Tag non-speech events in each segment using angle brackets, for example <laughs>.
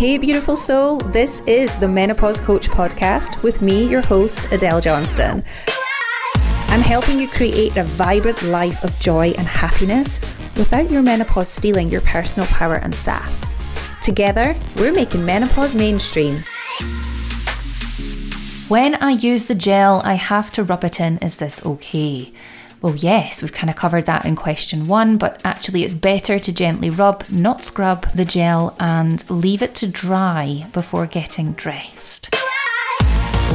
Hey, beautiful soul. This is the Menopause Coach podcast with me, your host, Adele Johnston. I'm helping you create a vibrant life of joy and happiness without your menopause stealing your personal power and sass. Together, we're making menopause mainstream. When I use the gel, I have to rub it in. Is this okay? Well, yes, we've kind of covered that in question one, but actually, it's better to gently rub, not scrub, the gel and leave it to dry before getting dressed.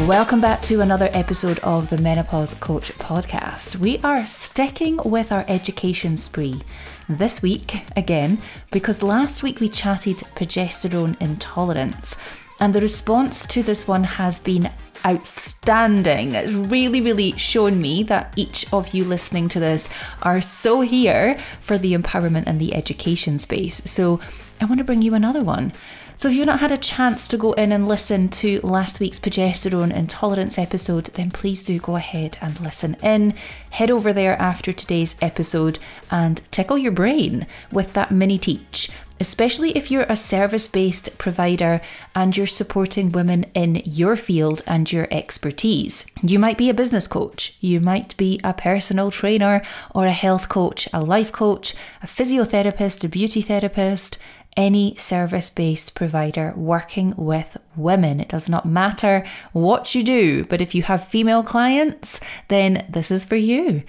Welcome back to another episode of the Menopause Coach podcast. We are sticking with our education spree this week again because last week we chatted progesterone intolerance. And the response to this one has been outstanding. It's really, really shown me that each of you listening to this are so here for the empowerment and the education space. So I want to bring you another one. So, if you've not had a chance to go in and listen to last week's progesterone intolerance episode, then please do go ahead and listen in. Head over there after today's episode and tickle your brain with that mini teach especially if you're a service based provider and you're supporting women in your field and your expertise. You might be a business coach, you might be a personal trainer or a health coach, a life coach, a physiotherapist, a beauty therapist. Any service based provider working with women. It does not matter what you do, but if you have female clients, then this is for you.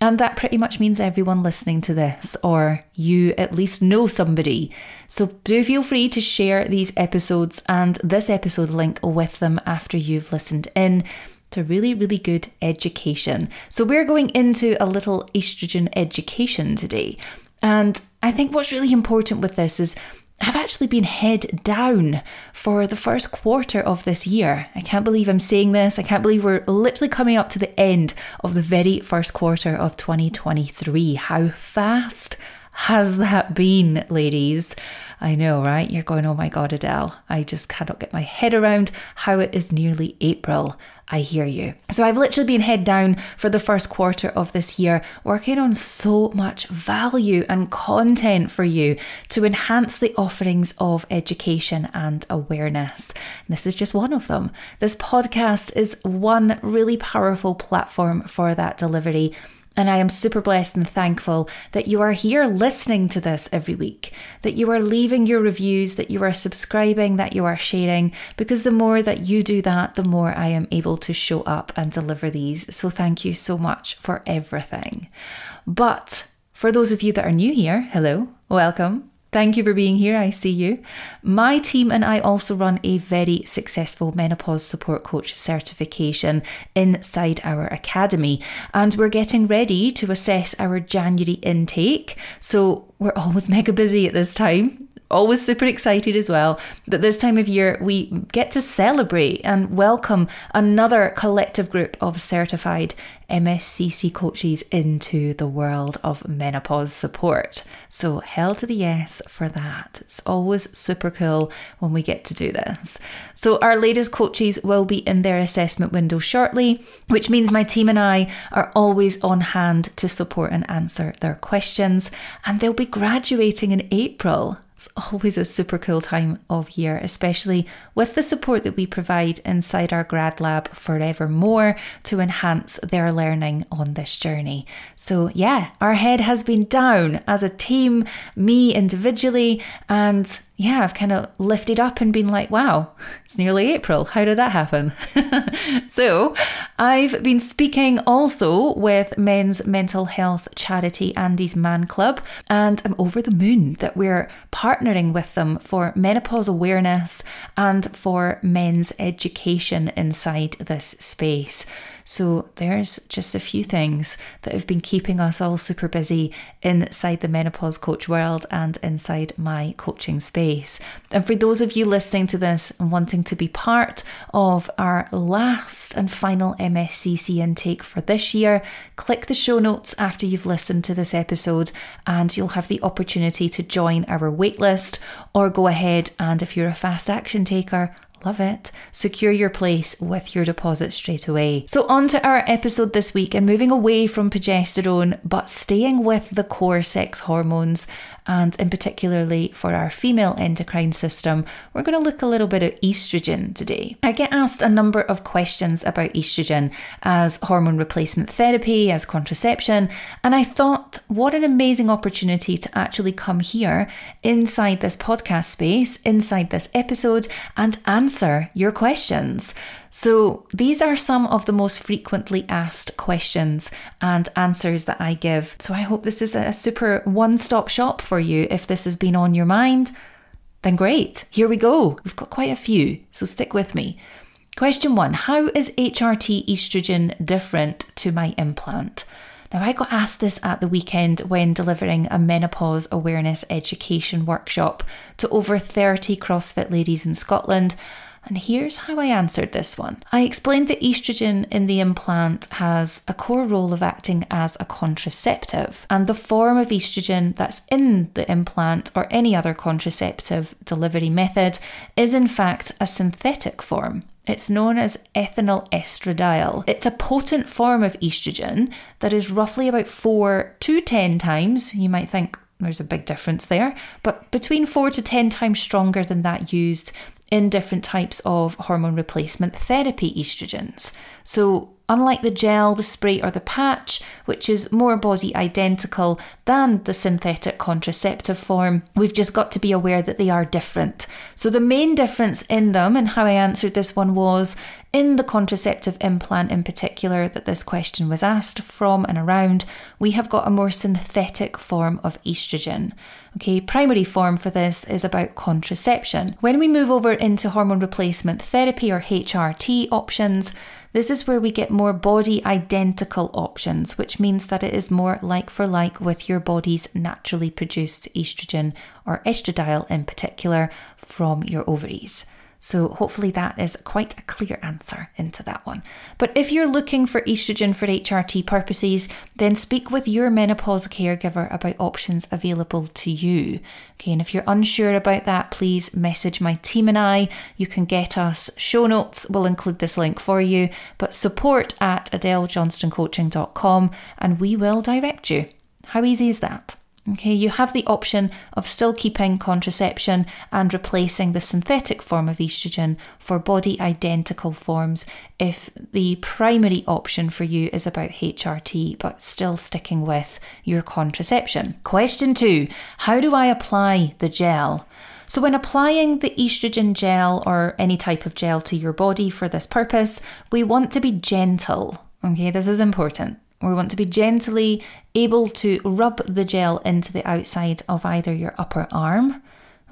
And that pretty much means everyone listening to this, or you at least know somebody. So do feel free to share these episodes and this episode link with them after you've listened in to really, really good education. So we're going into a little estrogen education today. And I think what's really important with this is I've actually been head down for the first quarter of this year. I can't believe I'm saying this. I can't believe we're literally coming up to the end of the very first quarter of 2023. How fast has that been, ladies? I know, right? You're going, oh my God, Adele. I just cannot get my head around how it is nearly April. I hear you. So I've literally been head down for the first quarter of this year, working on so much value and content for you to enhance the offerings of education and awareness. And this is just one of them. This podcast is one really powerful platform for that delivery. And I am super blessed and thankful that you are here listening to this every week, that you are leaving your reviews, that you are subscribing, that you are sharing, because the more that you do that, the more I am able to show up and deliver these. So thank you so much for everything. But for those of you that are new here, hello, welcome. Thank you for being here. I see you. My team and I also run a very successful menopause support coach certification inside our academy, and we're getting ready to assess our January intake. So we're always <laughs> mega busy at this time always super excited as well that this time of year we get to celebrate and welcome another collective group of certified MSCC coaches into the world of menopause support. So, hell to the yes for that. It's always super cool when we get to do this. So, our latest coaches will be in their assessment window shortly, which means my team and I are always on hand to support and answer their questions, and they'll be graduating in April. It's always a super cool time of year, especially with the support that we provide inside our grad lab forevermore to enhance their learning on this journey. So, yeah, our head has been down as a team, me individually, and yeah, I've kind of lifted up and been like, wow, <laughs> it's nearly April. How did that happen? <laughs> so, I've been speaking also with men's mental health charity Andy's Man Club, and I'm over the moon that we're partnering with them for menopause awareness and for men's education inside this space. So there's just a few things that have been keeping us all super busy inside the menopause coach world and inside my coaching space. And for those of you listening to this and wanting to be part of our last and final MSCC intake for this year, click the show notes after you've listened to this episode and you'll have the opportunity to join our waitlist or go ahead and if you're a fast action taker, Love it. Secure your place with your deposit straight away. So, on to our episode this week and moving away from progesterone, but staying with the core sex hormones And in particularly for our female endocrine system, we're going to look a little bit at estrogen today. I get asked a number of questions about estrogen as hormone replacement therapy, as contraception, and I thought what an amazing opportunity to actually come here inside this podcast space, inside this episode, and answer your questions. So, these are some of the most frequently asked questions and answers that I give. So, I hope this is a super one stop shop for you. If this has been on your mind, then great. Here we go. We've got quite a few, so stick with me. Question one How is HRT estrogen different to my implant? Now, I got asked this at the weekend when delivering a menopause awareness education workshop to over 30 CrossFit ladies in Scotland. And here's how I answered this one. I explained that estrogen in the implant has a core role of acting as a contraceptive, and the form of estrogen that's in the implant or any other contraceptive delivery method is in fact a synthetic form. It's known as ethinyl estradiol. It's a potent form of estrogen that is roughly about 4 to 10 times, you might think there's a big difference there, but between 4 to 10 times stronger than that used in different types of hormone replacement therapy estrogens. So, unlike the gel, the spray, or the patch, which is more body identical than the synthetic contraceptive form, we've just got to be aware that they are different. So, the main difference in them, and how I answered this one was in the contraceptive implant in particular, that this question was asked from and around, we have got a more synthetic form of estrogen. Okay, primary form for this is about contraception. When we move over into hormone replacement therapy or HRT options, this is where we get more body identical options, which means that it is more like for like with your body's naturally produced estrogen or estradiol in particular from your ovaries. So, hopefully, that is quite a clear answer into that one. But if you're looking for estrogen for HRT purposes, then speak with your menopause caregiver about options available to you. Okay, and if you're unsure about that, please message my team and I. You can get us show notes, we'll include this link for you, but support at adelejohnstoncoaching.com and we will direct you. How easy is that? Okay, you have the option of still keeping contraception and replacing the synthetic form of estrogen for body identical forms if the primary option for you is about HRT but still sticking with your contraception. Question two How do I apply the gel? So, when applying the estrogen gel or any type of gel to your body for this purpose, we want to be gentle. Okay, this is important. We want to be gently able to rub the gel into the outside of either your upper arm,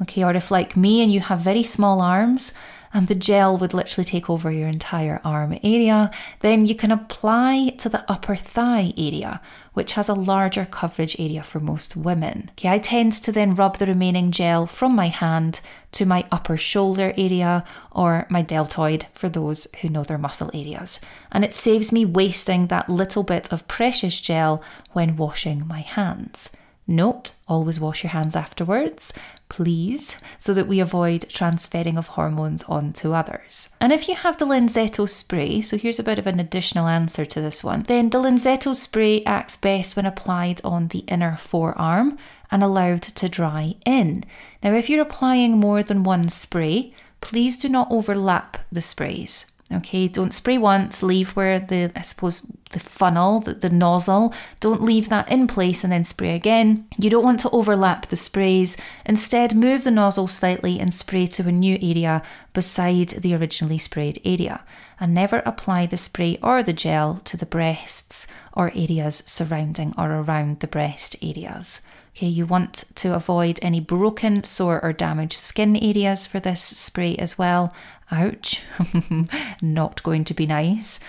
okay, or if like me and you have very small arms, and the gel would literally take over your entire arm area, then you can apply to the upper thigh area, which has a larger coverage area for most women. Okay, I tend to then rub the remaining gel from my hand to my upper shoulder area or my deltoid for those who know their muscle areas. And it saves me wasting that little bit of precious gel when washing my hands. Note, always wash your hands afterwards, please, so that we avoid transferring of hormones onto others. And if you have the Lenzetto spray, so here's a bit of an additional answer to this one, then the Lenzetto spray acts best when applied on the inner forearm and allowed to dry in. Now, if you're applying more than one spray, please do not overlap the sprays. Okay, don't spray once, leave where the, I suppose, the funnel, the, the nozzle, don't leave that in place and then spray again. You don't want to overlap the sprays. Instead, move the nozzle slightly and spray to a new area beside the originally sprayed area. And never apply the spray or the gel to the breasts or areas surrounding or around the breast areas. Okay, you want to avoid any broken, sore, or damaged skin areas for this spray as well. Ouch, <laughs> not going to be nice.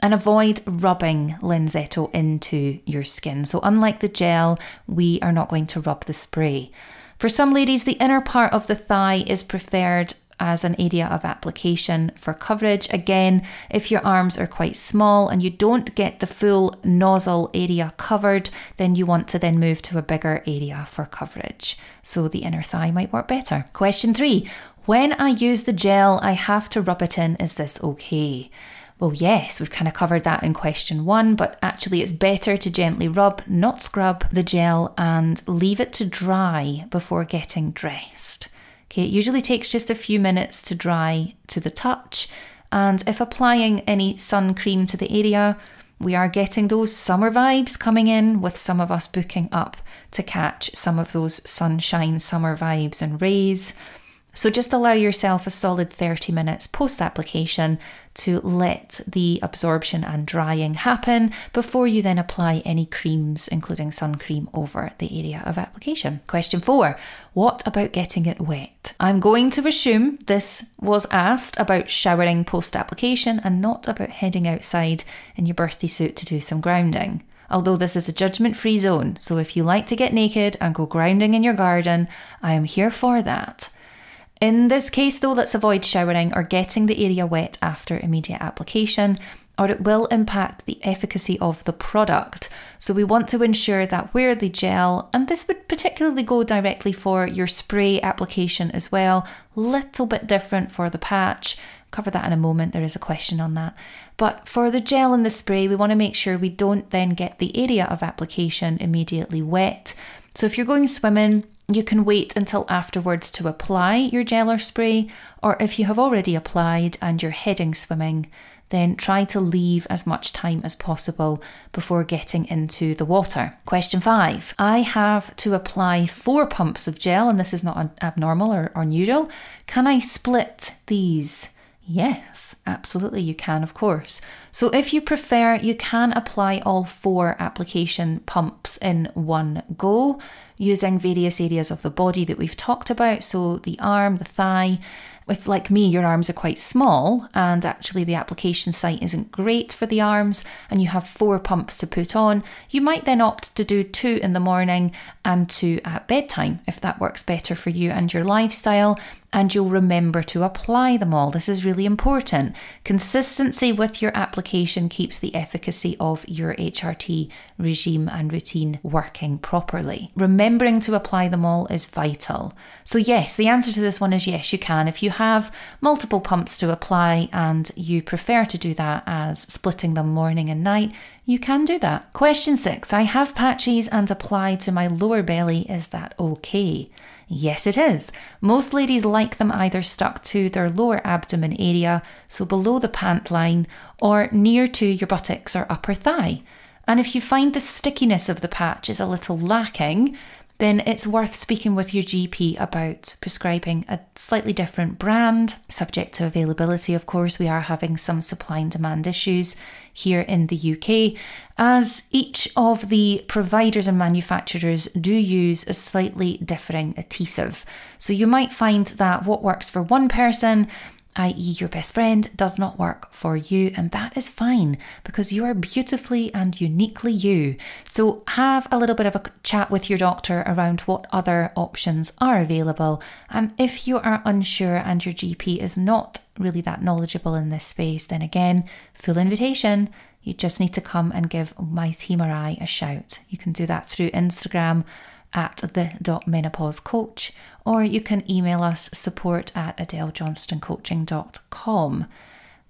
And avoid rubbing Lenzetto into your skin. So, unlike the gel, we are not going to rub the spray. For some ladies, the inner part of the thigh is preferred as an area of application for coverage. Again, if your arms are quite small and you don't get the full nozzle area covered, then you want to then move to a bigger area for coverage. So the inner thigh might work better. Question three When I use the gel, I have to rub it in. Is this okay? Well, yes, we've kind of covered that in question one, but actually, it's better to gently rub, not scrub, the gel and leave it to dry before getting dressed. Okay, it usually takes just a few minutes to dry to the touch, and if applying any sun cream to the area, we are getting those summer vibes coming in with some of us booking up to catch some of those sunshine summer vibes and rays. So just allow yourself a solid 30 minutes post application to let the absorption and drying happen before you then apply any creams, including sun cream, over the area of application. Question four What about getting it wet? I'm going to assume this was asked about showering post application and not about heading outside in your birthday suit to do some grounding although this is a judgment free zone. So if you like to get naked and go grounding in your garden, I am here for that. In this case, though, let's avoid showering or getting the area wet after immediate application, or it will impact the efficacy of the product. So, we want to ensure that where the gel, and this would particularly go directly for your spray application as well, little bit different for the patch. Cover that in a moment, there is a question on that. But for the gel and the spray, we want to make sure we don't then get the area of application immediately wet. So, if you're going swimming, you can wait until afterwards to apply your gel or spray, or if you have already applied and you're heading swimming, then try to leave as much time as possible before getting into the water. Question five I have to apply four pumps of gel, and this is not abnormal or unusual. Can I split these? Yes, absolutely, you can, of course. So, if you prefer, you can apply all four application pumps in one go using various areas of the body that we've talked about. So, the arm, the thigh. If, like me, your arms are quite small and actually the application site isn't great for the arms, and you have four pumps to put on, you might then opt to do two in the morning and two at bedtime if that works better for you and your lifestyle and you'll remember to apply them all. This is really important. Consistency with your application keeps the efficacy of your HRT regime and routine working properly. Remembering to apply them all is vital. So, yes, the answer to this one is yes, you can. If you have multiple pumps to apply and you prefer to do that as splitting them morning and night, you can do that. Question six I have patches and apply to my lower belly. Is that okay? Yes, it is. Most ladies like them either stuck to their lower abdomen area, so below the pant line, or near to your buttocks or upper thigh. And if you find the stickiness of the patch is a little lacking, then it's worth speaking with your GP about prescribing a slightly different brand, subject to availability, of course. We are having some supply and demand issues here in the UK, as each of the providers and manufacturers do use a slightly differing adhesive. So you might find that what works for one person i.e., your best friend, does not work for you, and that is fine because you are beautifully and uniquely you. So, have a little bit of a chat with your doctor around what other options are available. And if you are unsure and your GP is not really that knowledgeable in this space, then again, full invitation. You just need to come and give my team or I a shout. You can do that through Instagram at the menopause coach or you can email us support at adelejohnstoncoaching.com.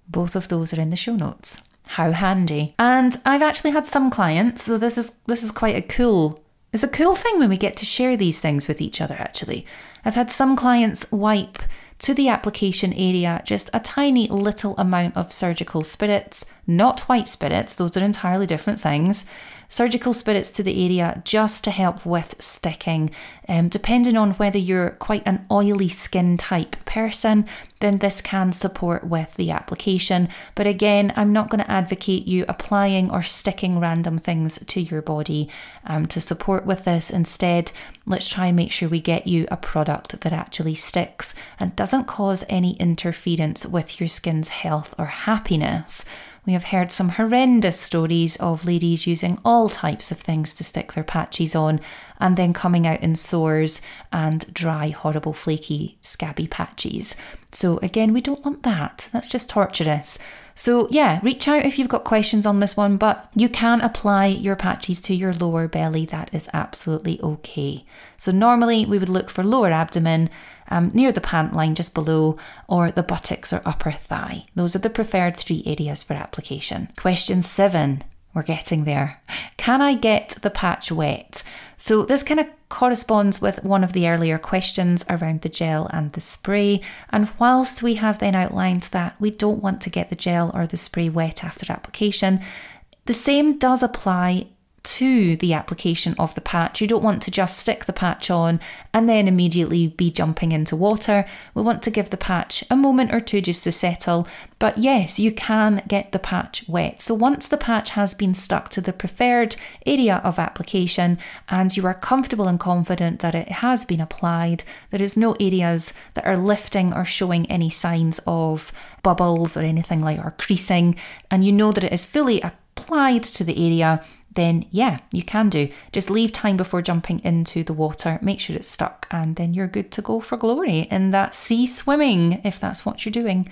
Both of those are in the show notes. How handy. And I've actually had some clients, so this is this is quite a cool it's a cool thing when we get to share these things with each other actually. I've had some clients wipe to the application area just a tiny little amount of surgical spirits, not white spirits, those are entirely different things surgical spirits to the area just to help with sticking. Um, depending on whether you're quite an oily skin type person, then this can support with the application. But again, I'm not going to advocate you applying or sticking random things to your body um, to support with this. Instead, let's try and make sure we get you a product that actually sticks and doesn't cause any interference with your skin's health or happiness. We have heard some horrendous stories of ladies using all types of things to stick their patches on and then coming out in sores and dry, horrible, flaky, scabby patches. So, again, we don't want that. That's just torturous. So, yeah, reach out if you've got questions on this one, but you can apply your patches to your lower belly. That is absolutely okay. So, normally we would look for lower abdomen um, near the pant line just below, or the buttocks or upper thigh. Those are the preferred three areas for application. Question seven. We're getting there. Can I get the patch wet? So, this kind of corresponds with one of the earlier questions around the gel and the spray. And whilst we have then outlined that we don't want to get the gel or the spray wet after application, the same does apply to the application of the patch. You don't want to just stick the patch on and then immediately be jumping into water. We want to give the patch a moment or two just to settle. But yes, you can get the patch wet. So once the patch has been stuck to the preferred area of application and you are comfortable and confident that it has been applied, there is no areas that are lifting or showing any signs of bubbles or anything like or creasing, and you know that it is fully applied to the area then yeah, you can do. Just leave time before jumping into the water, make sure it's stuck, and then you're good to go for glory in that sea swimming, if that's what you're doing.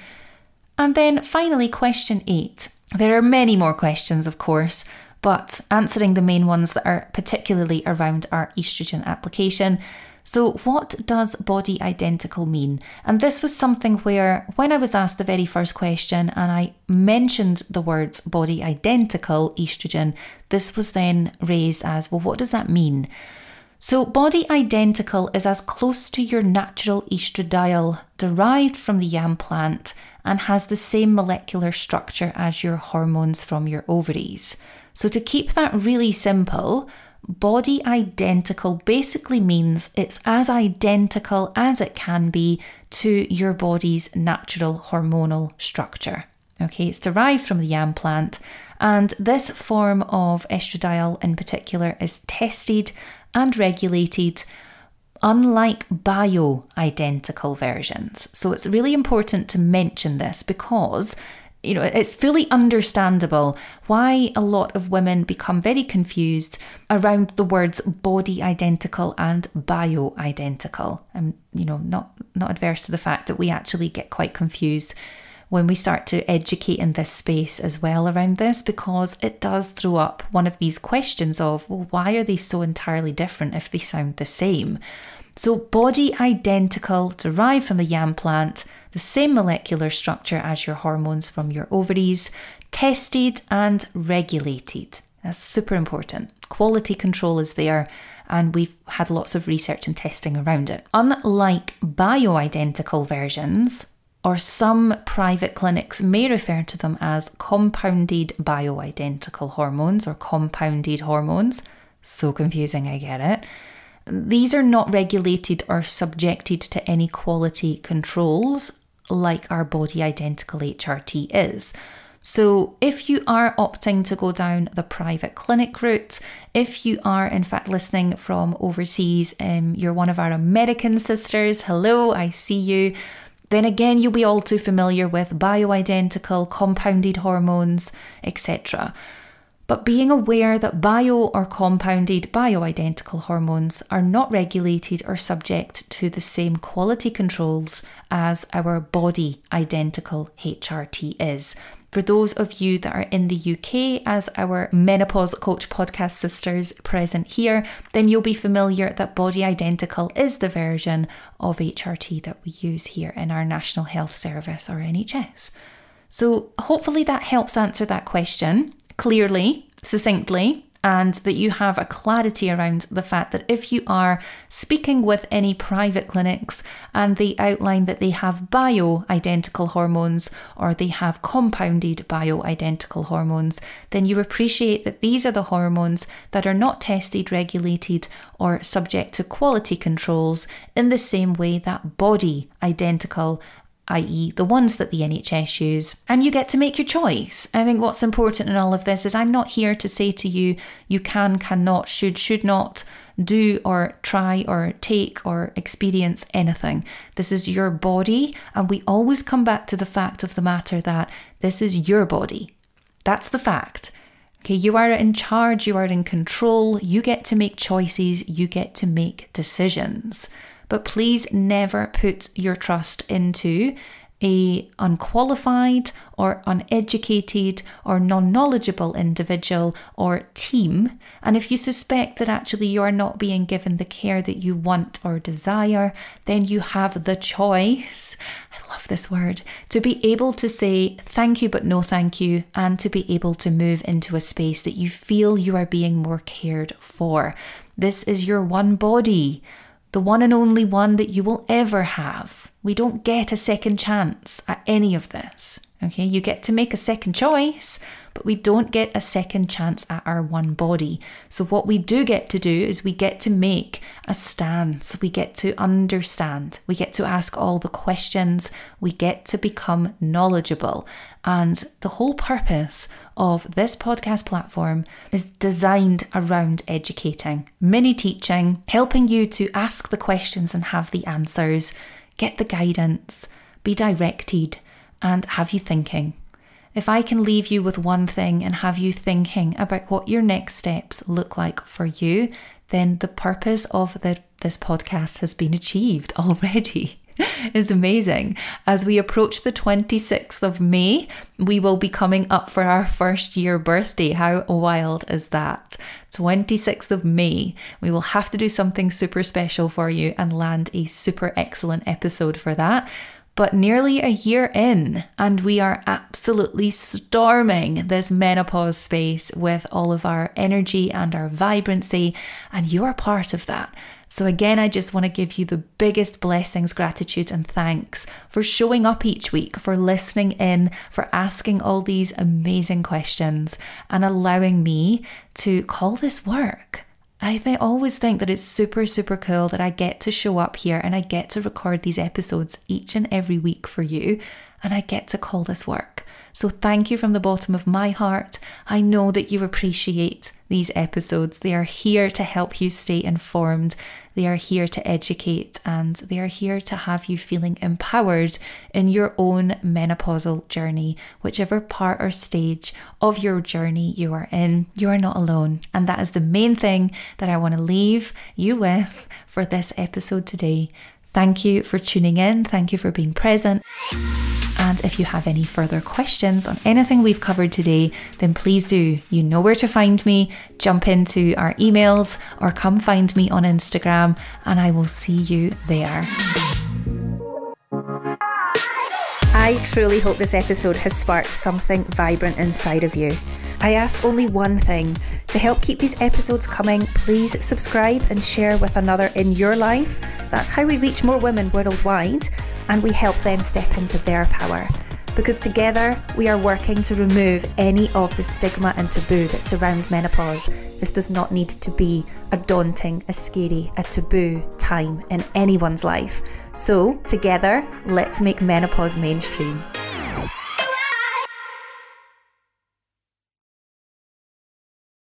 And then finally, question eight. There are many more questions, of course, but answering the main ones that are particularly around our estrogen application. So, what does body identical mean? And this was something where, when I was asked the very first question and I mentioned the words body identical estrogen, this was then raised as well, what does that mean? So, body identical is as close to your natural estradiol derived from the yam plant and has the same molecular structure as your hormones from your ovaries. So, to keep that really simple, body identical basically means it's as identical as it can be to your body's natural hormonal structure. Okay, it's derived from the yam plant, and this form of estradiol in particular is tested and regulated unlike bio identical versions. So it's really important to mention this because you know, it's fully understandable why a lot of women become very confused around the words body identical and bio identical. I'm, you know, not not adverse to the fact that we actually get quite confused when we start to educate in this space as well around this because it does throw up one of these questions of, well, why are they so entirely different if they sound the same? So, body identical, derived from the yam plant, the same molecular structure as your hormones from your ovaries, tested and regulated. That's super important. Quality control is there, and we've had lots of research and testing around it. Unlike bioidentical versions, or some private clinics may refer to them as compounded bioidentical hormones or compounded hormones. So confusing, I get it. These are not regulated or subjected to any quality controls like our body identical HRT is. So, if you are opting to go down the private clinic route, if you are in fact listening from overseas, um, you're one of our American sisters, hello, I see you. Then again, you'll be all too familiar with bioidentical, compounded hormones, etc. But being aware that bio or compounded bioidentical hormones are not regulated or subject to the same quality controls as our body identical HRT is. For those of you that are in the UK, as our Menopause Coach podcast sisters present here, then you'll be familiar that Body Identical is the version of HRT that we use here in our National Health Service or NHS. So, hopefully, that helps answer that question clearly, succinctly, and that you have a clarity around the fact that if you are speaking with any private clinics and they outline that they have bio identical hormones or they have compounded bio identical hormones, then you appreciate that these are the hormones that are not tested, regulated, or subject to quality controls in the same way that body identical i.e., the ones that the NHS use, and you get to make your choice. I think what's important in all of this is I'm not here to say to you, you can, cannot, should, should not do or try or take or experience anything. This is your body, and we always come back to the fact of the matter that this is your body. That's the fact. Okay, you are in charge, you are in control, you get to make choices, you get to make decisions. But please never put your trust into a unqualified or uneducated or non-knowledgeable individual or team. And if you suspect that actually you are not being given the care that you want or desire then you have the choice I love this word to be able to say thank you but no thank you and to be able to move into a space that you feel you are being more cared for. This is your one body the one and only one that you will ever have. We don't get a second chance at any of this. Okay, you get to make a second choice, but we don't get a second chance at our one body. So, what we do get to do is we get to make a stance, we get to understand, we get to ask all the questions, we get to become knowledgeable. And the whole purpose of this podcast platform is designed around educating, mini teaching, helping you to ask the questions and have the answers, get the guidance, be directed, and have you thinking. If I can leave you with one thing and have you thinking about what your next steps look like for you, then the purpose of the, this podcast has been achieved <laughs> already. is amazing. As we approach the 26th of May, we will be coming up for our first year birthday. How wild is that? 26th of May. We will have to do something super special for you and land a super excellent episode for that but nearly a year in, and we are absolutely storming this menopause space with all of our energy and our vibrancy, and you are part of that. So, again, I just want to give you the biggest blessings, gratitude, and thanks for showing up each week, for listening in, for asking all these amazing questions, and allowing me to call this work. I always think that it's super, super cool that I get to show up here and I get to record these episodes each and every week for you, and I get to call this work. So, thank you from the bottom of my heart. I know that you appreciate these episodes. They are here to help you stay informed. They are here to educate and they are here to have you feeling empowered in your own menopausal journey, whichever part or stage of your journey you are in. You are not alone. And that is the main thing that I want to leave you with for this episode today. Thank you for tuning in. Thank you for being present. And if you have any further questions on anything we've covered today, then please do. You know where to find me. Jump into our emails or come find me on Instagram, and I will see you there. I truly hope this episode has sparked something vibrant inside of you. I ask only one thing to help keep these episodes coming, please subscribe and share with another in your life. That's how we reach more women worldwide and we help them step into their power. Because together we are working to remove any of the stigma and taboo that surrounds menopause. This does not need to be a daunting, a scary, a taboo time in anyone's life. So, together, let's make menopause mainstream.